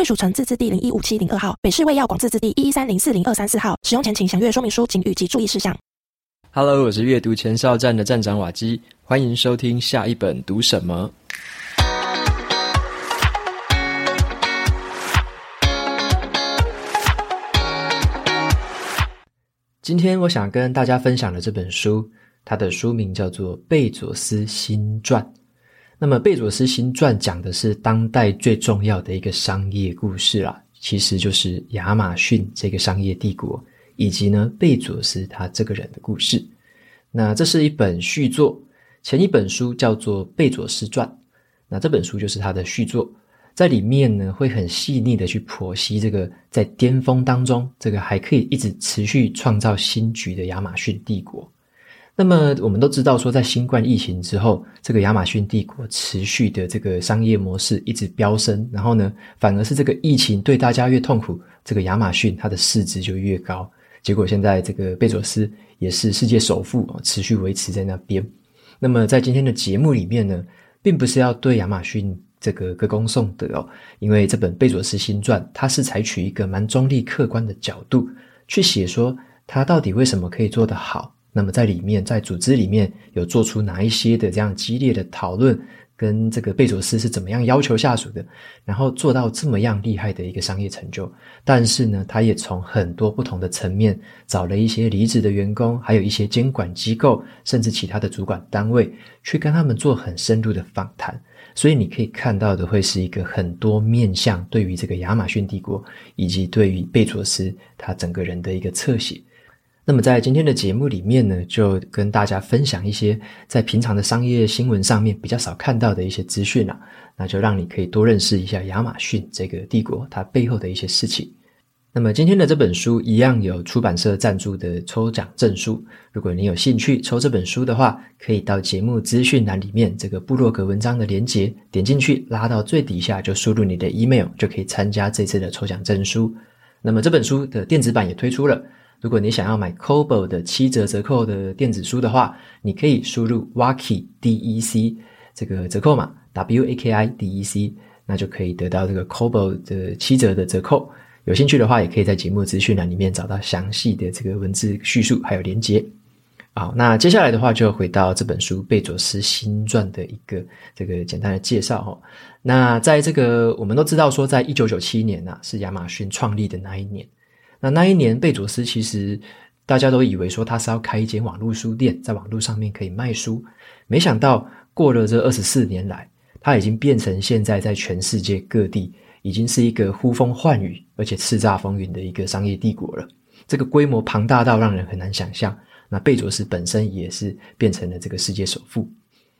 贵属城自治地零一五七零二号，北市卫药广自治地一一三零四零二三四号。使用前请详阅说明书、警语及注意事项。Hello，我是阅读前哨站的站长瓦基，欢迎收听下一本读什么。今天我想跟大家分享的这本书，它的书名叫做《贝佐斯新传》。那么，贝佐斯新传讲的是当代最重要的一个商业故事啦，其实就是亚马逊这个商业帝国，以及呢贝佐斯他这个人的故事。那这是一本续作，前一本书叫做《贝佐斯传》，那这本书就是他的续作，在里面呢会很细腻的去剖析这个在巅峰当中，这个还可以一直持续创造新局的亚马逊帝国。那么我们都知道，说在新冠疫情之后，这个亚马逊帝国持续的这个商业模式一直飙升，然后呢，反而是这个疫情对大家越痛苦，这个亚马逊它的市值就越高。结果现在这个贝佐斯也是世界首富，持续维持在那边。那么在今天的节目里面呢，并不是要对亚马逊这个歌功颂德哦，因为这本贝佐斯新传，它是采取一个蛮中立客观的角度去写说，他到底为什么可以做得好。那么在里面，在组织里面有做出哪一些的这样激烈的讨论，跟这个贝佐斯是怎么样要求下属的，然后做到这么样厉害的一个商业成就。但是呢，他也从很多不同的层面找了一些离职的员工，还有一些监管机构，甚至其他的主管单位，去跟他们做很深入的访谈。所以你可以看到的会是一个很多面向对于这个亚马逊帝国，以及对于贝佐斯他整个人的一个侧写。那么在今天的节目里面呢，就跟大家分享一些在平常的商业新闻上面比较少看到的一些资讯啦，那就让你可以多认识一下亚马逊这个帝国它背后的一些事情。那么今天的这本书一样有出版社赞助的抽奖证书，如果你有兴趣抽这本书的话，可以到节目资讯栏里面这个部落格文章的连接点进去，拉到最底下就输入你的 email 就可以参加这次的抽奖证书。那么这本书的电子版也推出了。如果你想要买 Kobo 的七折折扣的电子书的话，你可以输入 Waki D E C 这个折扣码 W A K I D E C，那就可以得到这个 Kobo 的七折的折扣。有兴趣的话，也可以在节目资讯栏里面找到详细的这个文字叙述还有连结。好，那接下来的话就回到这本书贝佐斯新传的一个这个简单的介绍哈。那在这个我们都知道说，在一九九七年呐、啊，是亚马逊创立的那一年。那那一年，贝佐斯其实大家都以为说他是要开一间网络书店，在网络上面可以卖书。没想到过了这二十四年来，他已经变成现在在全世界各地已经是一个呼风唤雨而且叱咤风云的一个商业帝国了。这个规模庞大到让人很难想象。那贝佐斯本身也是变成了这个世界首富。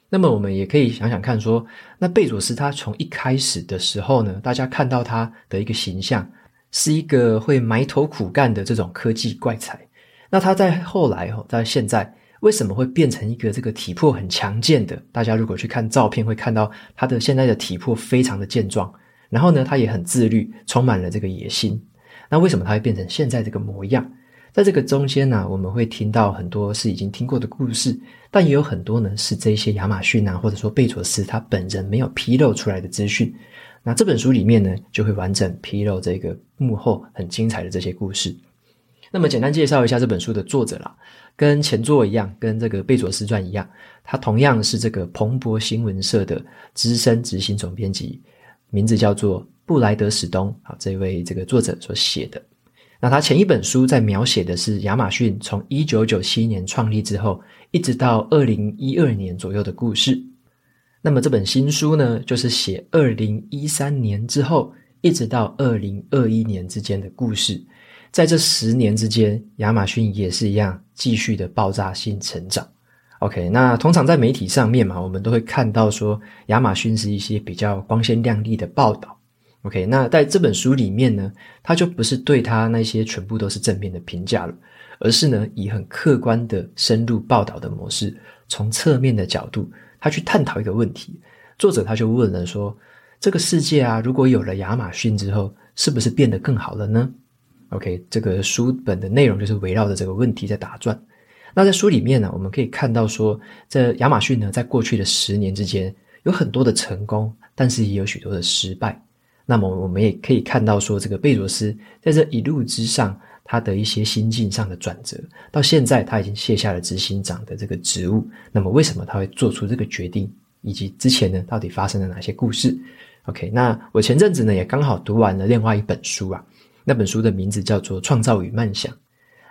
那么我们也可以想想看说，那贝佐斯他从一开始的时候呢，大家看到他的一个形象。是一个会埋头苦干的这种科技怪才。那他在后来哦，在现在为什么会变成一个这个体魄很强健的？大家如果去看照片，会看到他的现在的体魄非常的健壮。然后呢，他也很自律，充满了这个野心。那为什么他会变成现在这个模样？在这个中间呢，我们会听到很多是已经听过的故事，但也有很多呢是这些亚马逊啊，或者说贝佐斯他本人没有披露出来的资讯。那这本书里面呢，就会完整披露这个幕后很精彩的这些故事。那么简单介绍一下这本书的作者啦，跟前作一样，跟这个贝佐斯传一样，他同样是这个彭博新闻社的资深执行总编辑，名字叫做布莱德史东。啊，这位这个作者所写的。那他前一本书在描写的是亚马逊从一九九七年创立之后，一直到二零一二年左右的故事。那么这本新书呢，就是写二零一三年之后，一直到二零二一年之间的故事。在这十年之间，亚马逊也是一样继续的爆炸性成长。OK，那通常在媒体上面嘛，我们都会看到说亚马逊是一些比较光鲜亮丽的报道。OK，那在这本书里面呢，他就不是对他那些全部都是正面的评价了，而是呢以很客观的深入报道的模式，从侧面的角度，他去探讨一个问题。作者他就问了说：这个世界啊，如果有了亚马逊之后，是不是变得更好了呢？OK，这个书本的内容就是围绕着这个问题在打转。那在书里面呢，我们可以看到说，这亚马逊呢，在过去的十年之间，有很多的成功，但是也有许多的失败。那么我们也可以看到说，这个贝佐斯在这一路之上，他的一些心境上的转折，到现在他已经卸下了执行长的这个职务。那么为什么他会做出这个决定？以及之前呢，到底发生了哪些故事？OK，那我前阵子呢也刚好读完了另外一本书啊，那本书的名字叫做《创造与梦想》。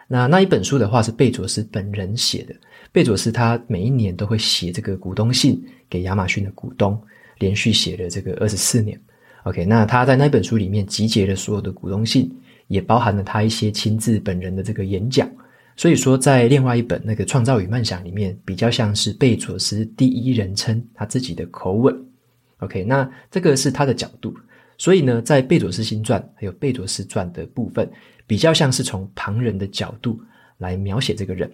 那那一本书的话是贝佐斯本人写的，贝佐斯他每一年都会写这个股东信给亚马逊的股东，连续写了这个二十四年。OK，那他在那本书里面集结了所有的股东信，也包含了他一些亲自本人的这个演讲。所以说，在另外一本那个《创造与梦想》里面，比较像是贝佐斯第一人称他自己的口吻。OK，那这个是他的角度。所以呢，在贝佐斯新传还有贝佐斯传的部分，比较像是从旁人的角度来描写这个人。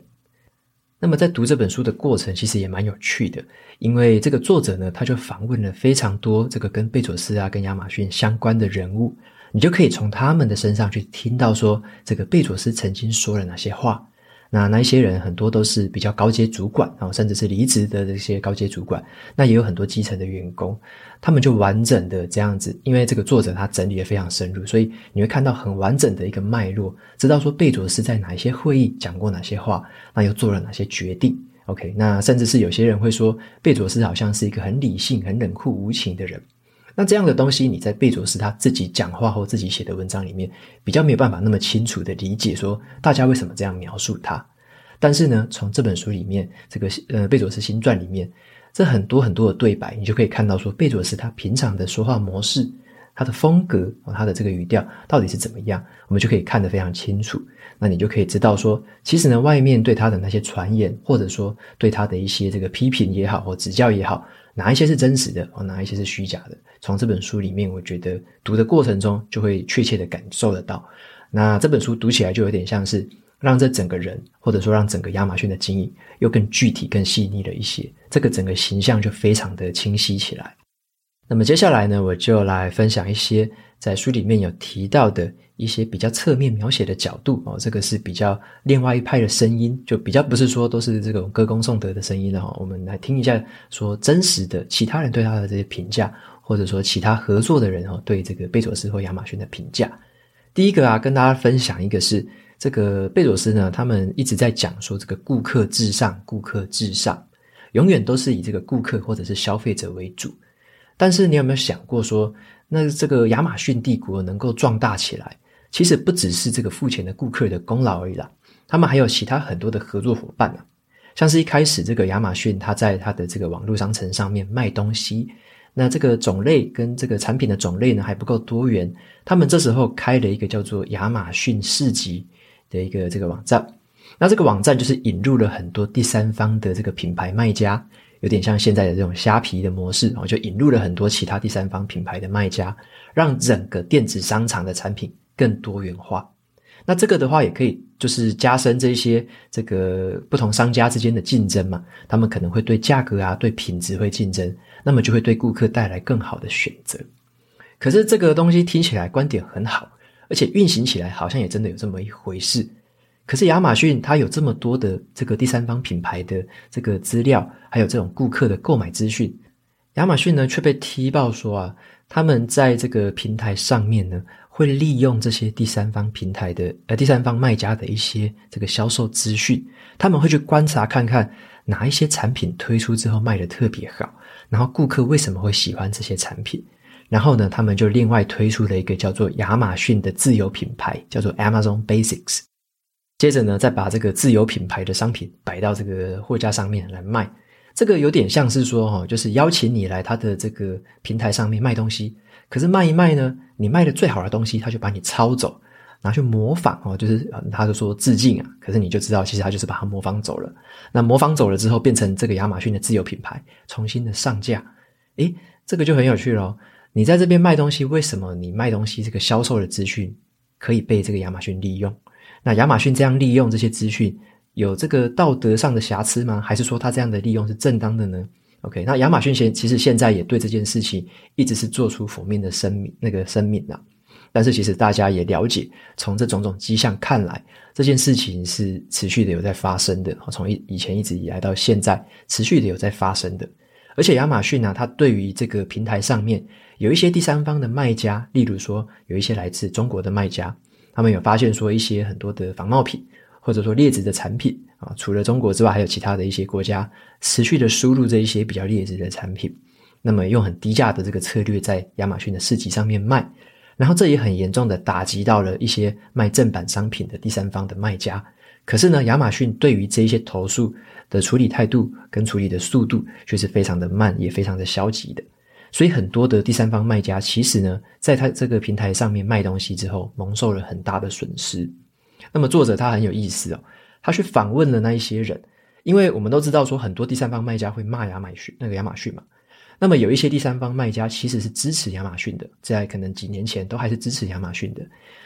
那么在读这本书的过程，其实也蛮有趣的，因为这个作者呢，他就访问了非常多这个跟贝佐斯啊、跟亚马逊相关的人物，你就可以从他们的身上去听到说，这个贝佐斯曾经说了哪些话。那那一些人很多都是比较高阶主管，然后甚至是离职的这些高阶主管，那也有很多基层的员工，他们就完整的这样子，因为这个作者他整理的非常深入，所以你会看到很完整的一个脉络，知道说贝佐斯在哪一些会议讲过哪些话，那又做了哪些决定。OK，那甚至是有些人会说贝佐斯好像是一个很理性、很冷酷无情的人，那这样的东西你在贝佐斯他自己讲话或自己写的文章里面比较没有办法那么清楚的理解说大家为什么这样描述他。但是呢，从这本书里面，这个呃贝佐斯新传里面，这很多很多的对白，你就可以看到说，贝佐斯他平常的说话模式，他的风格，他的这个语调到底是怎么样，我们就可以看得非常清楚。那你就可以知道说，其实呢，外面对他的那些传言，或者说对他的一些这个批评也好，或指教也好，哪一些是真实的，哦，哪一些是虚假的，从这本书里面，我觉得读的过程中就会确切的感受得到。那这本书读起来就有点像是。让这整个人，或者说让整个亚马逊的经营又更具体、更细腻了一些，这个整个形象就非常的清晰起来。那么接下来呢，我就来分享一些在书里面有提到的一些比较侧面描写的角度哦，这个是比较另外一派的声音，就比较不是说都是这种歌功颂德的声音了哈。我们来听一下说真实的其他人对他的这些评价，或者说其他合作的人哦对这个贝佐斯或亚马逊的评价。第一个啊，跟大家分享一个是。这个贝佐斯呢，他们一直在讲说，这个顾客至上，顾客至上，永远都是以这个顾客或者是消费者为主。但是你有没有想过说，那这个亚马逊帝国能够壮大起来，其实不只是这个付钱的顾客的功劳而已啦，他们还有其他很多的合作伙伴啊，像是一开始这个亚马逊，他在他的这个网络商城上面卖东西。那这个种类跟这个产品的种类呢，还不够多元，他们这时候开了一个叫做亚马逊市集的一个这个网站。那这个网站就是引入了很多第三方的这个品牌卖家，有点像现在的这种虾皮的模式，就引入了很多其他第三方品牌的卖家，让整个电子商场的产品更多元化。那这个的话也可以就是加深这些这个不同商家之间的竞争嘛，他们可能会对价格啊，对品质会竞争。那么就会对顾客带来更好的选择。可是这个东西听起来观点很好，而且运行起来好像也真的有这么一回事。可是亚马逊它有这么多的这个第三方品牌的这个资料，还有这种顾客的购买资讯，亚马逊呢却被踢爆说啊，他们在这个平台上面呢会利用这些第三方平台的呃第三方卖家的一些这个销售资讯，他们会去观察看看哪一些产品推出之后卖的特别好。然后顾客为什么会喜欢这些产品？然后呢，他们就另外推出了一个叫做亚马逊的自有品牌，叫做 Amazon Basics。接着呢，再把这个自有品牌的商品摆到这个货架上面来卖。这个有点像是说，哈，就是邀请你来他的这个平台上面卖东西。可是卖一卖呢，你卖的最好的东西，他就把你抄走。拿去模仿哦，就是他就说致敬啊，可是你就知道，其实他就是把它模仿走了。那模仿走了之后，变成这个亚马逊的自有品牌，重新的上架，诶，这个就很有趣咯。你在这边卖东西，为什么你卖东西这个销售的资讯可以被这个亚马逊利用？那亚马逊这样利用这些资讯，有这个道德上的瑕疵吗？还是说他这样的利用是正当的呢？OK，那亚马逊现其实现在也对这件事情一直是做出否面的声明，那个声明啊。但是其实大家也了解，从这种种迹象看来，这件事情是持续的有在发生的。从以以前一直以来到现在，持续的有在发生的。而且亚马逊呢，它对于这个平台上面有一些第三方的卖家，例如说有一些来自中国的卖家。他们有发现说，一些很多的仿冒品，或者说劣质的产品啊，除了中国之外，还有其他的一些国家持续的输入这一些比较劣质的产品，那么用很低价的这个策略在亚马逊的市集上面卖，然后这也很严重的打击到了一些卖正版商品的第三方的卖家。可是呢，亚马逊对于这一些投诉的处理态度跟处理的速度却是非常的慢，也非常的消极的。所以很多的第三方卖家，其实呢，在他这个平台上面卖东西之后，蒙受了很大的损失。那么作者他很有意思哦，他去访问了那一些人，因为我们都知道说很多第三方卖家会骂亚马逊那个亚马逊嘛。那么有一些第三方卖家其实是支持亚马逊的，在可能几年前都还是支持亚马逊的。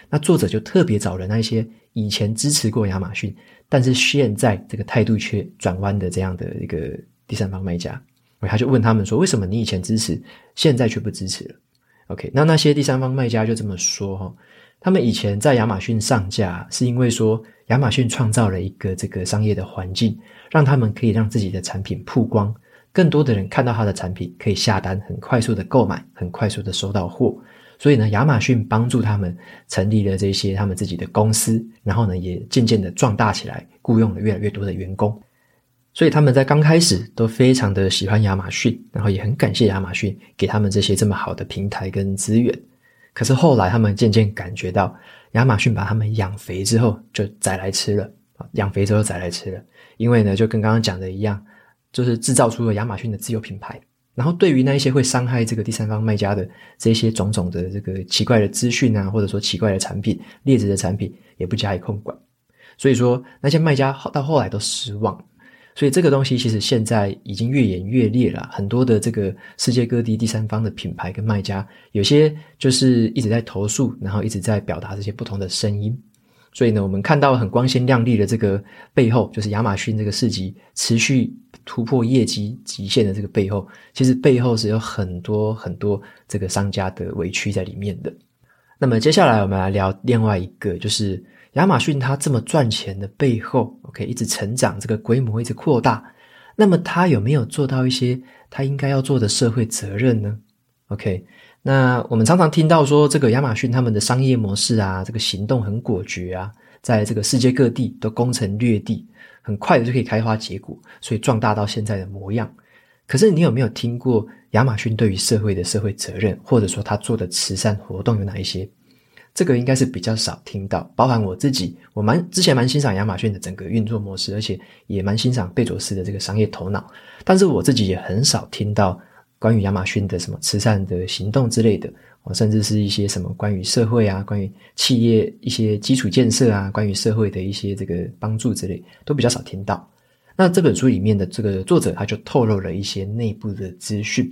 那作者就特别找了那一些以前支持过亚马逊，但是现在这个态度却转弯的这样的一个第三方卖家。他就问他们说：“为什么你以前支持，现在却不支持了？”OK，那那些第三方卖家就这么说哈，他们以前在亚马逊上架，是因为说亚马逊创造了一个这个商业的环境，让他们可以让自己的产品曝光，更多的人看到他的产品，可以下单，很快速的购买，很快速的收到货。所以呢，亚马逊帮助他们成立了这些他们自己的公司，然后呢，也渐渐的壮大起来，雇佣了越来越多的员工。所以他们在刚开始都非常的喜欢亚马逊，然后也很感谢亚马逊给他们这些这么好的平台跟资源。可是后来他们渐渐感觉到，亚马逊把他们养肥之后就宰来吃了啊，养肥之后宰来吃了。因为呢，就跟刚刚讲的一样，就是制造出了亚马逊的自有品牌，然后对于那一些会伤害这个第三方卖家的这些种种的这个奇怪的资讯啊，或者说奇怪的产品、劣质的产品，也不加以控管。所以说那些卖家到后来都失望。所以这个东西其实现在已经越演越烈了，很多的这个世界各地第三方的品牌跟卖家，有些就是一直在投诉，然后一直在表达这些不同的声音。所以呢，我们看到很光鲜亮丽的这个背后，就是亚马逊这个市集持续突破业绩极限的这个背后，其实背后是有很多很多这个商家的委屈在里面的。那么接下来我们来聊另外一个，就是。亚马逊它这么赚钱的背后，OK，一直成长，这个规模一直扩大，那么它有没有做到一些它应该要做的社会责任呢？OK，那我们常常听到说，这个亚马逊他们的商业模式啊，这个行动很果决啊，在这个世界各地都攻城略地，很快的就可以开花结果，所以壮大到现在的模样。可是你有没有听过亚马逊对于社会的社会责任，或者说他做的慈善活动有哪一些？这个应该是比较少听到，包含我自己，我蛮之前蛮欣赏亚马逊的整个运作模式，而且也蛮欣赏贝佐斯的这个商业头脑。但是我自己也很少听到关于亚马逊的什么慈善的行动之类的，甚至是一些什么关于社会啊、关于企业一些基础建设啊、关于社会的一些这个帮助之类，都比较少听到。那这本书里面的这个作者他就透露了一些内部的资讯。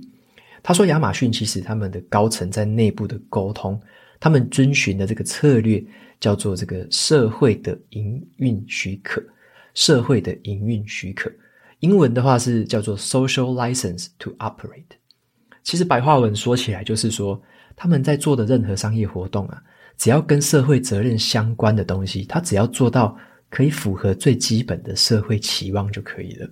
他说，亚马逊其实他们的高层在内部的沟通。他们遵循的这个策略叫做这个社会的营运许可，社会的营运许可，英文的话是叫做 social license to operate。其实白话文说起来就是说，他们在做的任何商业活动啊，只要跟社会责任相关的东西，他只要做到可以符合最基本的社会期望就可以了。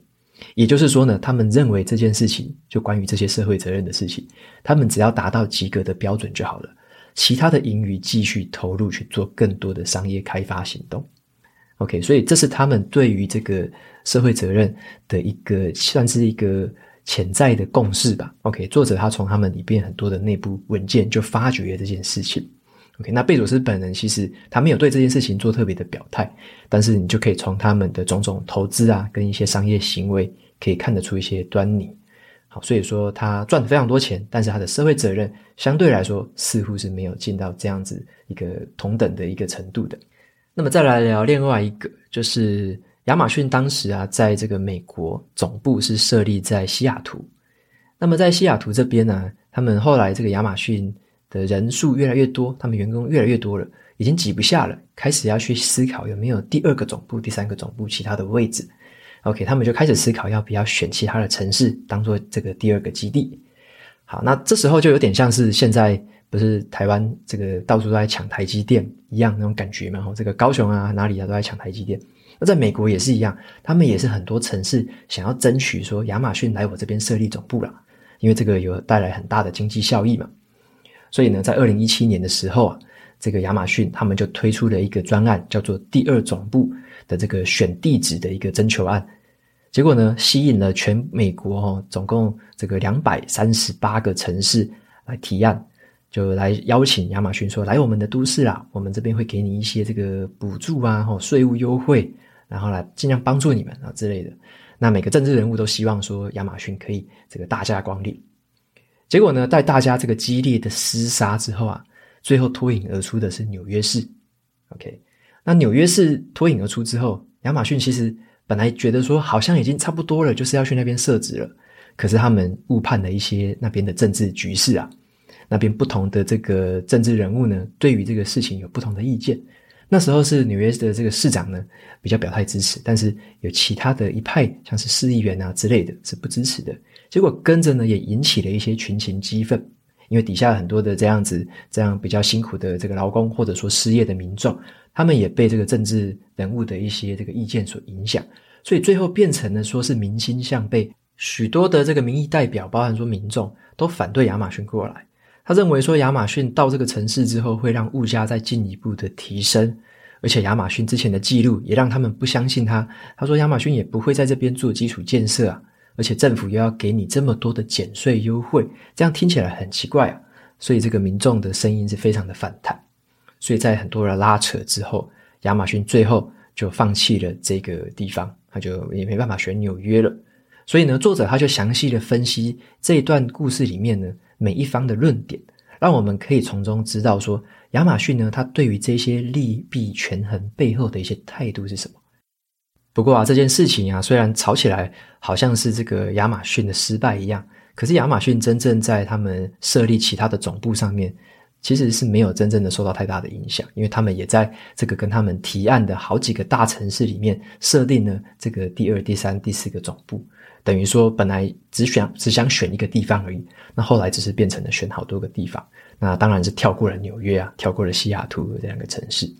也就是说呢，他们认为这件事情就关于这些社会责任的事情，他们只要达到及格的标准就好了。其他的盈余继续投入去做更多的商业开发行动，OK，所以这是他们对于这个社会责任的一个算是一个潜在的共识吧。OK，作者他从他们里边很多的内部文件就发掘了这件事情。OK，那贝佐斯本人其实他没有对这件事情做特别的表态，但是你就可以从他们的种种投资啊跟一些商业行为可以看得出一些端倪。所以说他赚了非常多钱，但是他的社会责任相对来说似乎是没有尽到这样子一个同等的一个程度的。那么再来聊另外一个，就是亚马逊当时啊，在这个美国总部是设立在西雅图。那么在西雅图这边呢，他们后来这个亚马逊的人数越来越多，他们员工越来越多了，已经挤不下了，开始要去思考有没有第二个总部、第三个总部、其他的位置。OK，他们就开始思考要不要选其他的城市当做这个第二个基地。好，那这时候就有点像是现在不是台湾这个到处都在抢台积电一样那种感觉嘛？吼，这个高雄啊哪里啊都在抢台积电。那在美国也是一样，他们也是很多城市想要争取说亚马逊来我这边设立总部了。因为这个有带来很大的经济效益嘛，所以呢，在二零一七年的时候啊，这个亚马逊他们就推出了一个专案，叫做“第二总部”的这个选地址的一个征求案。结果呢，吸引了全美国哦，总共这个两百三十八个城市来提案，就来邀请亚马逊说：“来我们的都市啦，我们这边会给你一些这个补助啊，吼税务优惠，然后来尽量帮助你们啊之类的。”那每个政治人物都希望说亚马逊可以这个大驾光临，结果呢，在大家这个激烈的厮杀之后啊，最后脱颖而出的是纽约市。OK，那纽约市脱颖而出之后，亚马逊其实本来觉得说好像已经差不多了，就是要去那边设置了，可是他们误判了一些那边的政治局势啊，那边不同的这个政治人物呢，对于这个事情有不同的意见。那时候是纽约的这个市长呢，比较表态支持，但是有其他的一派，像是市议员啊之类的，是不支持的。结果跟着呢，也引起了一些群情激愤，因为底下很多的这样子，这样比较辛苦的这个劳工，或者说失业的民众，他们也被这个政治人物的一些这个意见所影响，所以最后变成了说是民心向背，许多的这个民意代表，包含说民众，都反对亚马逊过来。他认为说，亚马逊到这个城市之后，会让物价再进一步的提升，而且亚马逊之前的记录也让他们不相信他。他说，亚马逊也不会在这边做基础建设啊，而且政府又要给你这么多的减税优惠，这样听起来很奇怪啊。所以这个民众的声音是非常的反弹。所以在很多人拉扯之后，亚马逊最后就放弃了这个地方，他就也没办法选纽约了。所以呢，作者他就详细的分析这一段故事里面呢。每一方的论点，让我们可以从中知道说，亚马逊呢，它对于这些利弊权衡背后的一些态度是什么。不过啊，这件事情啊，虽然吵起来好像是这个亚马逊的失败一样，可是亚马逊真正在他们设立其他的总部上面，其实是没有真正的受到太大的影响，因为他们也在这个跟他们提案的好几个大城市里面设定了这个第二、第三、第四个总部。等于说，本来只选只想选一个地方而已，那后来只是变成了选好多个地方。那当然是跳过了纽约啊，跳过了西雅图这两个城市。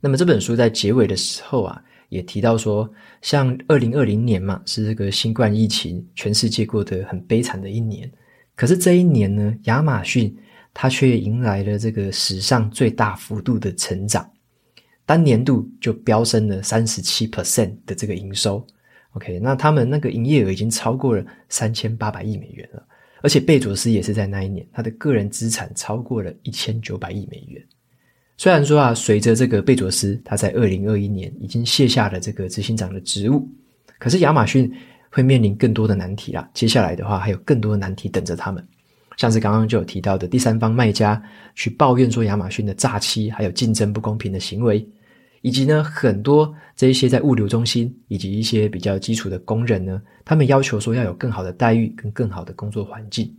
那么这本书在结尾的时候啊，也提到说，像二零二零年嘛，是这个新冠疫情，全世界过得很悲惨的一年。可是这一年呢，亚马逊它却迎来了这个史上最大幅度的成长，单年度就飙升了三十七 percent 的这个营收。OK，那他们那个营业额已经超过了三千八百亿美元了，而且贝佐斯也是在那一年，他的个人资产超过了一千九百亿美元。虽然说啊，随着这个贝佐斯他在二零二一年已经卸下了这个执行长的职务，可是亚马逊会面临更多的难题啦。接下来的话，还有更多的难题等着他们，像是刚刚就有提到的第三方卖家去抱怨说亚马逊的诈欺，还有竞争不公平的行为。以及呢，很多这一些在物流中心以及一些比较基础的工人呢，他们要求说要有更好的待遇跟更好的工作环境。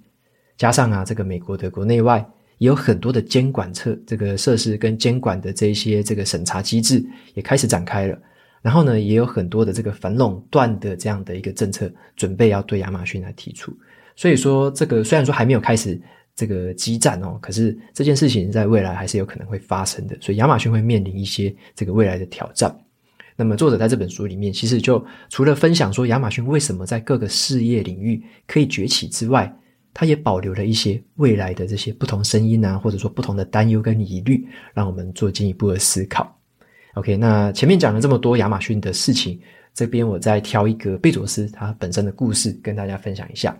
加上啊，这个美国的国内外也有很多的监管测这个设施跟监管的这一些这个审查机制也开始展开了。然后呢，也有很多的这个反垄断的这样的一个政策准备要对亚马逊来提出。所以说，这个虽然说还没有开始。这个激战哦，可是这件事情在未来还是有可能会发生的，所以亚马逊会面临一些这个未来的挑战。那么作者在这本书里面，其实就除了分享说亚马逊为什么在各个事业领域可以崛起之外，他也保留了一些未来的这些不同声音啊，或者说不同的担忧跟疑虑，让我们做进一步的思考。OK，那前面讲了这么多亚马逊的事情，这边我再挑一个贝佐斯他本身的故事跟大家分享一下。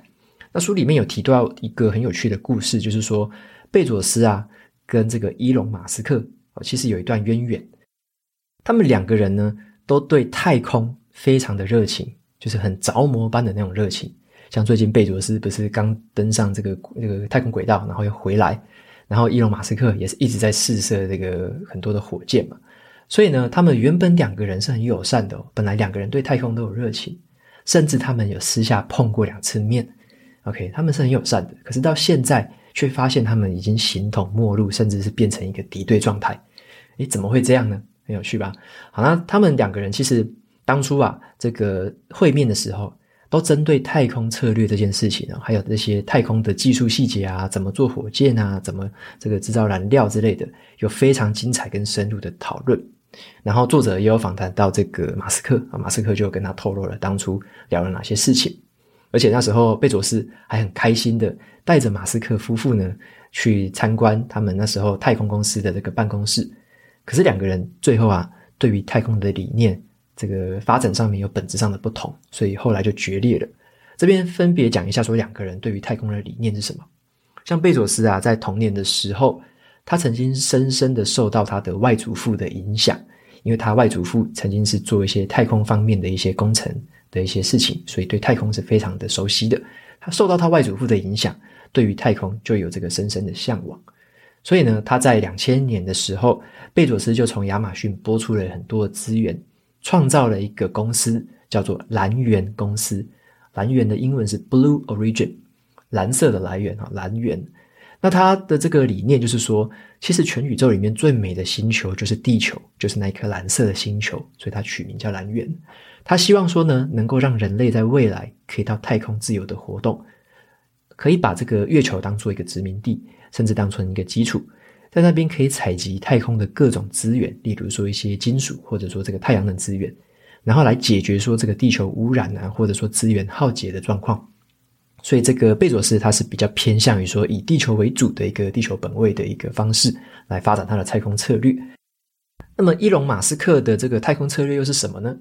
那书里面有提到一个很有趣的故事，就是说贝佐斯啊跟这个伊隆马斯克哦其实有一段渊源。他们两个人呢都对太空非常的热情，就是很着魔般的那种热情。像最近贝佐斯不是刚登上这个那个太空轨道，然后又回来，然后伊隆马斯克也是一直在试射这个很多的火箭嘛。所以呢，他们原本两个人是很友善的哦，本来两个人对太空都有热情，甚至他们有私下碰过两次面。OK，他们是很友善的，可是到现在却发现他们已经形同陌路，甚至是变成一个敌对状态。诶，怎么会这样呢？很有趣吧？好，那他们两个人其实当初啊，这个会面的时候，都针对太空策略这件事情啊，还有那些太空的技术细节啊，怎么做火箭啊，怎么这个制造燃料之类的，有非常精彩跟深入的讨论。然后作者也有访谈到这个马斯克啊，马斯克就跟他透露了当初聊了哪些事情。而且那时候，贝佐斯还很开心的带着马斯克夫妇呢去参观他们那时候太空公司的这个办公室。可是两个人最后啊，对于太空的理念这个发展上面有本质上的不同，所以后来就决裂了。这边分别讲一下，说两个人对于太空的理念是什么。像贝佐斯啊，在童年的时候，他曾经深深的受到他的外祖父的影响，因为他外祖父曾经是做一些太空方面的一些工程。的一些事情，所以对太空是非常的熟悉的。他受到他外祖父的影响，对于太空就有这个深深的向往。所以呢，他在两千年的时候，贝佐斯就从亚马逊拨出了很多的资源，创造了一个公司，叫做蓝源公司。蓝源的英文是 Blue Origin，蓝色的来源啊，蓝源。那他的这个理念就是说，其实全宇宙里面最美的星球就是地球，就是那颗蓝色的星球，所以他取名叫蓝源。他希望说呢，能够让人类在未来可以到太空自由的活动，可以把这个月球当做一个殖民地，甚至当成一个基础，在那边可以采集太空的各种资源，例如说一些金属，或者说这个太阳能资源，然后来解决说这个地球污染啊，或者说资源耗竭的状况。所以这个贝佐斯他是比较偏向于说以地球为主的一个地球本位的一个方式来发展他的太空策略。那么伊隆马斯克的这个太空策略又是什么呢？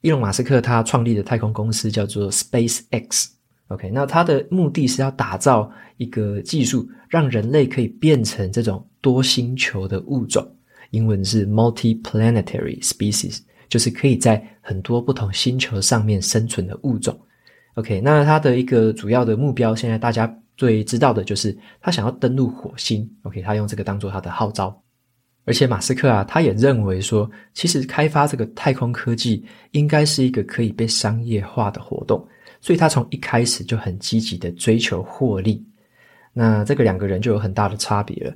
伊隆马斯克他创立的太空公司叫做 SpaceX，OK，那他的目的是要打造一个技术，让人类可以变成这种多星球的物种，英文是 multiplanetary species，就是可以在很多不同星球上面生存的物种。OK，那他的一个主要的目标，现在大家最知道的就是他想要登陆火星，OK，他用这个当做他的号召。而且马斯克啊，他也认为说，其实开发这个太空科技应该是一个可以被商业化的活动，所以他从一开始就很积极的追求获利。那这个两个人就有很大的差别了。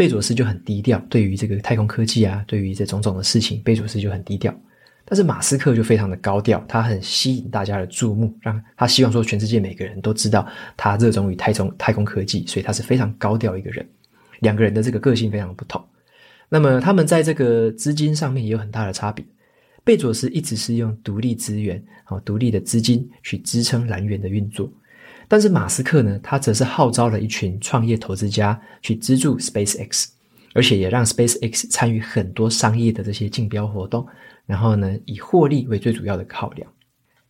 贝佐斯就很低调，对于这个太空科技啊，对于这种种的事情，贝佐斯就很低调。但是马斯克就非常的高调，他很吸引大家的注目，让他希望说全世界每个人都知道他热衷于太空太空科技，所以他是非常高调一个人。两个人的这个个性非常不同。那么他们在这个资金上面也有很大的差别。贝佐斯一直是用独立资源、哦独立的资金去支撑蓝源的运作，但是马斯克呢，他则是号召了一群创业投资家去资助 SpaceX，而且也让 SpaceX 参与很多商业的这些竞标活动，然后呢，以获利为最主要的考量。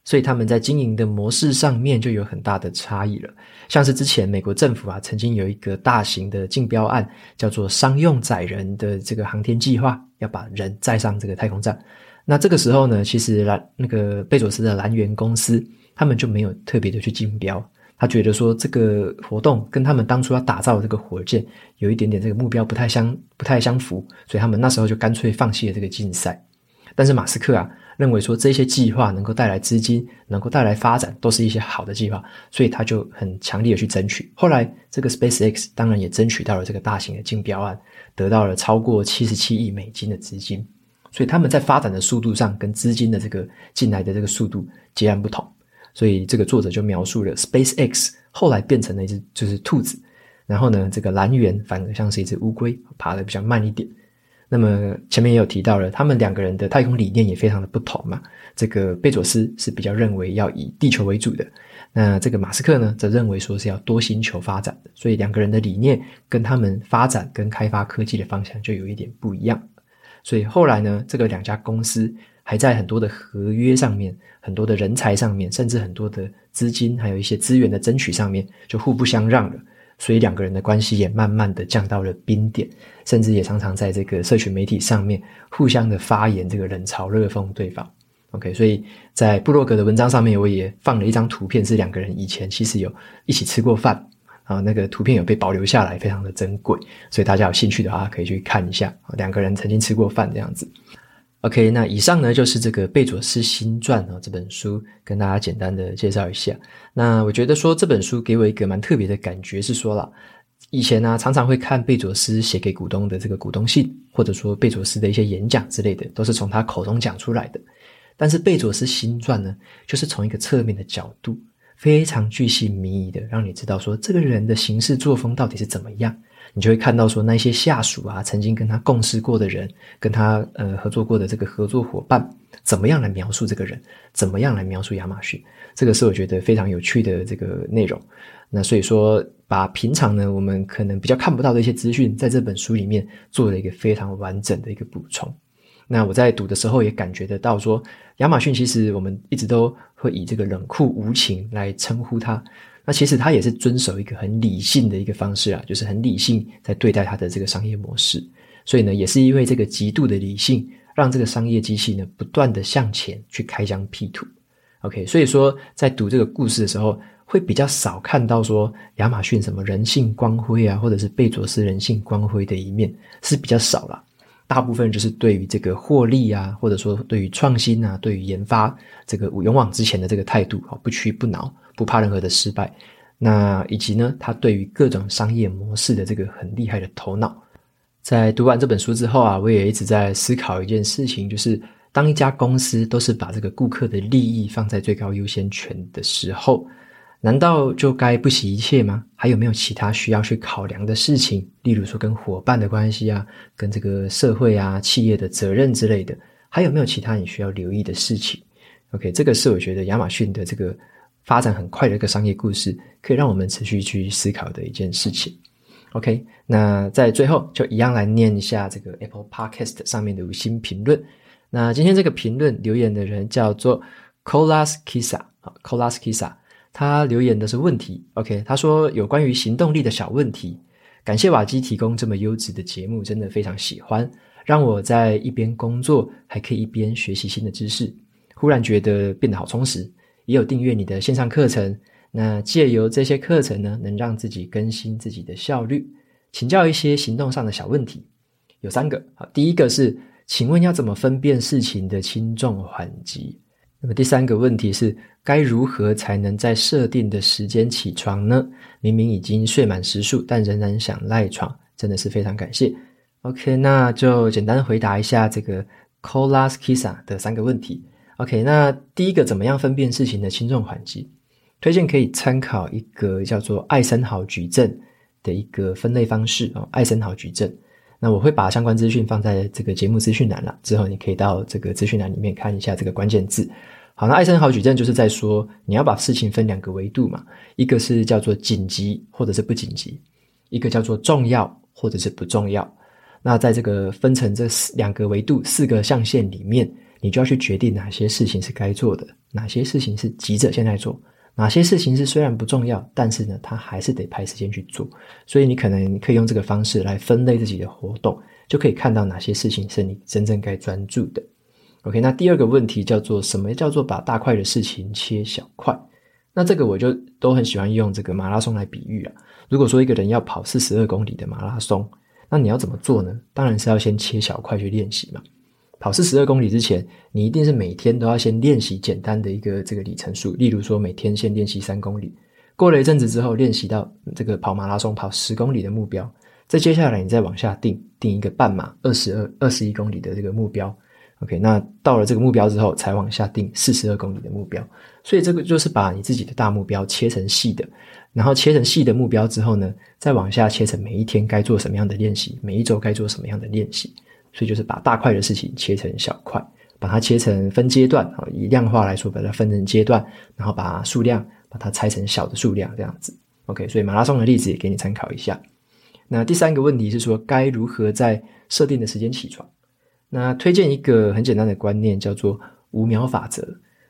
所以他们在经营的模式上面就有很大的差异了。像是之前美国政府啊，曾经有一个大型的竞标案，叫做商用载人的这个航天计划，要把人载上这个太空站。那这个时候呢，其实蓝那个贝佐斯的蓝源公司，他们就没有特别的去竞标。他觉得说这个活动跟他们当初要打造的这个火箭有一点点这个目标不太相不太相符，所以他们那时候就干脆放弃了这个竞赛。但是马斯克啊。认为说这些计划能够带来资金，能够带来发展，都是一些好的计划，所以他就很强力的去争取。后来，这个 SpaceX 当然也争取到了这个大型的竞标案，得到了超过七十七亿美金的资金。所以他们在发展的速度上，跟资金的这个进来的这个速度截然不同。所以这个作者就描述了 SpaceX 后来变成了一只就是兔子，然后呢，这个蓝源反而像是一只乌龟，爬得比较慢一点。那么前面也有提到了，他们两个人的太空理念也非常的不同嘛。这个贝佐斯是比较认为要以地球为主的，那这个马斯克呢，则认为说是要多星球发展的。所以两个人的理念跟他们发展跟开发科技的方向就有一点不一样。所以后来呢，这个两家公司还在很多的合约上面、很多的人才上面，甚至很多的资金还有一些资源的争取上面，就互不相让了。所以两个人的关系也慢慢的降到了冰点，甚至也常常在这个社群媒体上面互相的发言，这个冷嘲热讽对方。OK，所以在部落格的文章上面，我也放了一张图片，是两个人以前其实有一起吃过饭啊，那个图片有被保留下来，非常的珍贵，所以大家有兴趣的话可以去看一下，两个人曾经吃过饭这样子。OK，那以上呢就是这个贝佐斯新传啊这本书，跟大家简单的介绍一下。那我觉得说这本书给我一个蛮特别的感觉是说了，以前呢、常常会看贝佐斯写给股东的这个股东信，或者说贝佐斯的一些演讲之类的，都是从他口中讲出来的。但是贝佐斯新传呢，就是从一个侧面的角度，非常巨细靡遗的让你知道说这个人的行事作风到底是怎么样。你就会看到说那些下属啊，曾经跟他共事过的人，跟他呃合作过的这个合作伙伴，怎么样来描述这个人？怎么样来描述亚马逊？这个是我觉得非常有趣的这个内容。那所以说，把平常呢我们可能比较看不到的一些资讯，在这本书里面做了一个非常完整的一个补充。那我在读的时候也感觉得到说，亚马逊其实我们一直都会以这个冷酷无情来称呼他。那其实他也是遵守一个很理性的一个方式啊，就是很理性在对待他的这个商业模式。所以呢，也是因为这个极度的理性，让这个商业机器呢不断的向前去开疆辟土。OK，所以说在读这个故事的时候，会比较少看到说亚马逊什么人性光辉啊，或者是贝佐斯人性光辉的一面是比较少啦。大部分就是对于这个获利啊，或者说对于创新啊，对于研发这个勇往直前的这个态度啊，不屈不挠。不怕任何的失败，那以及呢，他对于各种商业模式的这个很厉害的头脑。在读完这本书之后啊，我也一直在思考一件事情，就是当一家公司都是把这个顾客的利益放在最高优先权的时候，难道就该不惜一切吗？还有没有其他需要去考量的事情？例如说跟伙伴的关系啊，跟这个社会啊、企业的责任之类的，还有没有其他你需要留意的事情？OK，这个是我觉得亚马逊的这个。发展很快的一个商业故事，可以让我们持续去思考的一件事情。OK，那在最后就一样来念一下这个 Apple Podcast 上面的五星评论。那今天这个评论留言的人叫做 Kolas Kisa 啊，Kolas Kisa，他留言的是问题。OK，他说有关于行动力的小问题，感谢瓦基提供这么优质的节目，真的非常喜欢，让我在一边工作还可以一边学习新的知识，忽然觉得变得好充实。也有订阅你的线上课程，那借由这些课程呢，能让自己更新自己的效率，请教一些行动上的小问题，有三个。好，第一个是，请问要怎么分辨事情的轻重缓急？那么第三个问题是，该如何才能在设定的时间起床呢？明明已经睡满时数，但仍然想赖床，真的是非常感谢。OK，那就简单回答一下这个 Colas Kisa 的三个问题。OK，那第一个怎么样分辨事情的轻重缓急？推荐可以参考一个叫做艾森豪矩阵的一个分类方式哦。艾森豪矩阵，那我会把相关资讯放在这个节目资讯栏了，之后你可以到这个资讯栏里面看一下这个关键字。好，那艾森豪矩阵就是在说你要把事情分两个维度嘛，一个是叫做紧急或者是不紧急，一个叫做重要或者是不重要。那在这个分成这四两个维度四个象限里面。你就要去决定哪些事情是该做的，哪些事情是急着现在做，哪些事情是虽然不重要，但是呢，它还是得排时间去做。所以你可能可以用这个方式来分类自己的活动，就可以看到哪些事情是你真正该专注的。OK，那第二个问题叫做什么叫做把大块的事情切小块？那这个我就都很喜欢用这个马拉松来比喻啊。如果说一个人要跑四十二公里的马拉松，那你要怎么做呢？当然是要先切小块去练习嘛。跑四十二公里之前，你一定是每天都要先练习简单的一个这个里程数，例如说每天先练习三公里，过了一阵子之后练习到这个跑马拉松跑十公里的目标，再接下来你再往下定定一个半马二十二二十一公里的这个目标，OK，那到了这个目标之后才往下定四十二公里的目标，所以这个就是把你自己的大目标切成细的，然后切成细的目标之后呢，再往下切成每一天该做什么样的练习，每一周该做什么样的练习。所以就是把大块的事情切成小块，把它切成分阶段啊，以量化来说，把它分成阶段，然后把数量把它拆成小的数量，这样子。OK，所以马拉松的例子也给你参考一下。那第三个问题是说，该如何在设定的时间起床？那推荐一个很简单的观念，叫做五秒法则。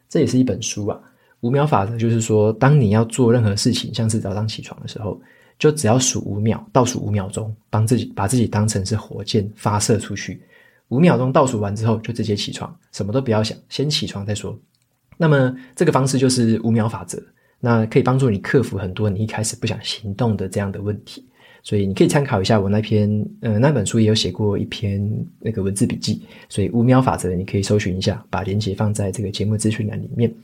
这也是一本书啊。五秒法则就是说，当你要做任何事情，像是早上起床的时候。就只要数五秒，倒数五秒钟，帮自己把自己当成是火箭发射出去。五秒钟倒数完之后，就直接起床，什么都不要想，先起床再说。那么这个方式就是五秒法则，那可以帮助你克服很多你一开始不想行动的这样的问题。所以你可以参考一下我那篇，呃，那本书也有写过一篇那个文字笔记，所以五秒法则你可以搜寻一下，把链接放在这个节目资讯栏里面。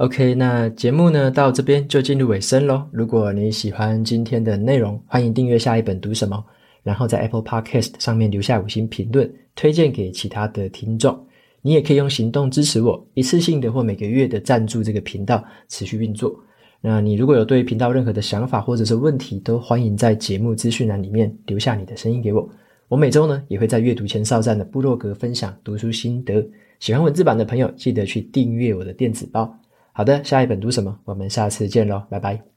OK，那节目呢到这边就进入尾声喽。如果你喜欢今天的内容，欢迎订阅下一本读什么，然后在 Apple Podcast 上面留下五星评论，推荐给其他的听众。你也可以用行动支持我，一次性的或每个月的赞助这个频道持续运作。那你如果有对频道任何的想法或者是问题，都欢迎在节目资讯栏里面留下你的声音给我。我每周呢也会在阅读前哨站的部落格分享读书心得。喜欢文字版的朋友，记得去订阅我的电子报。好的，下一本读什么？我们下次见喽，拜拜。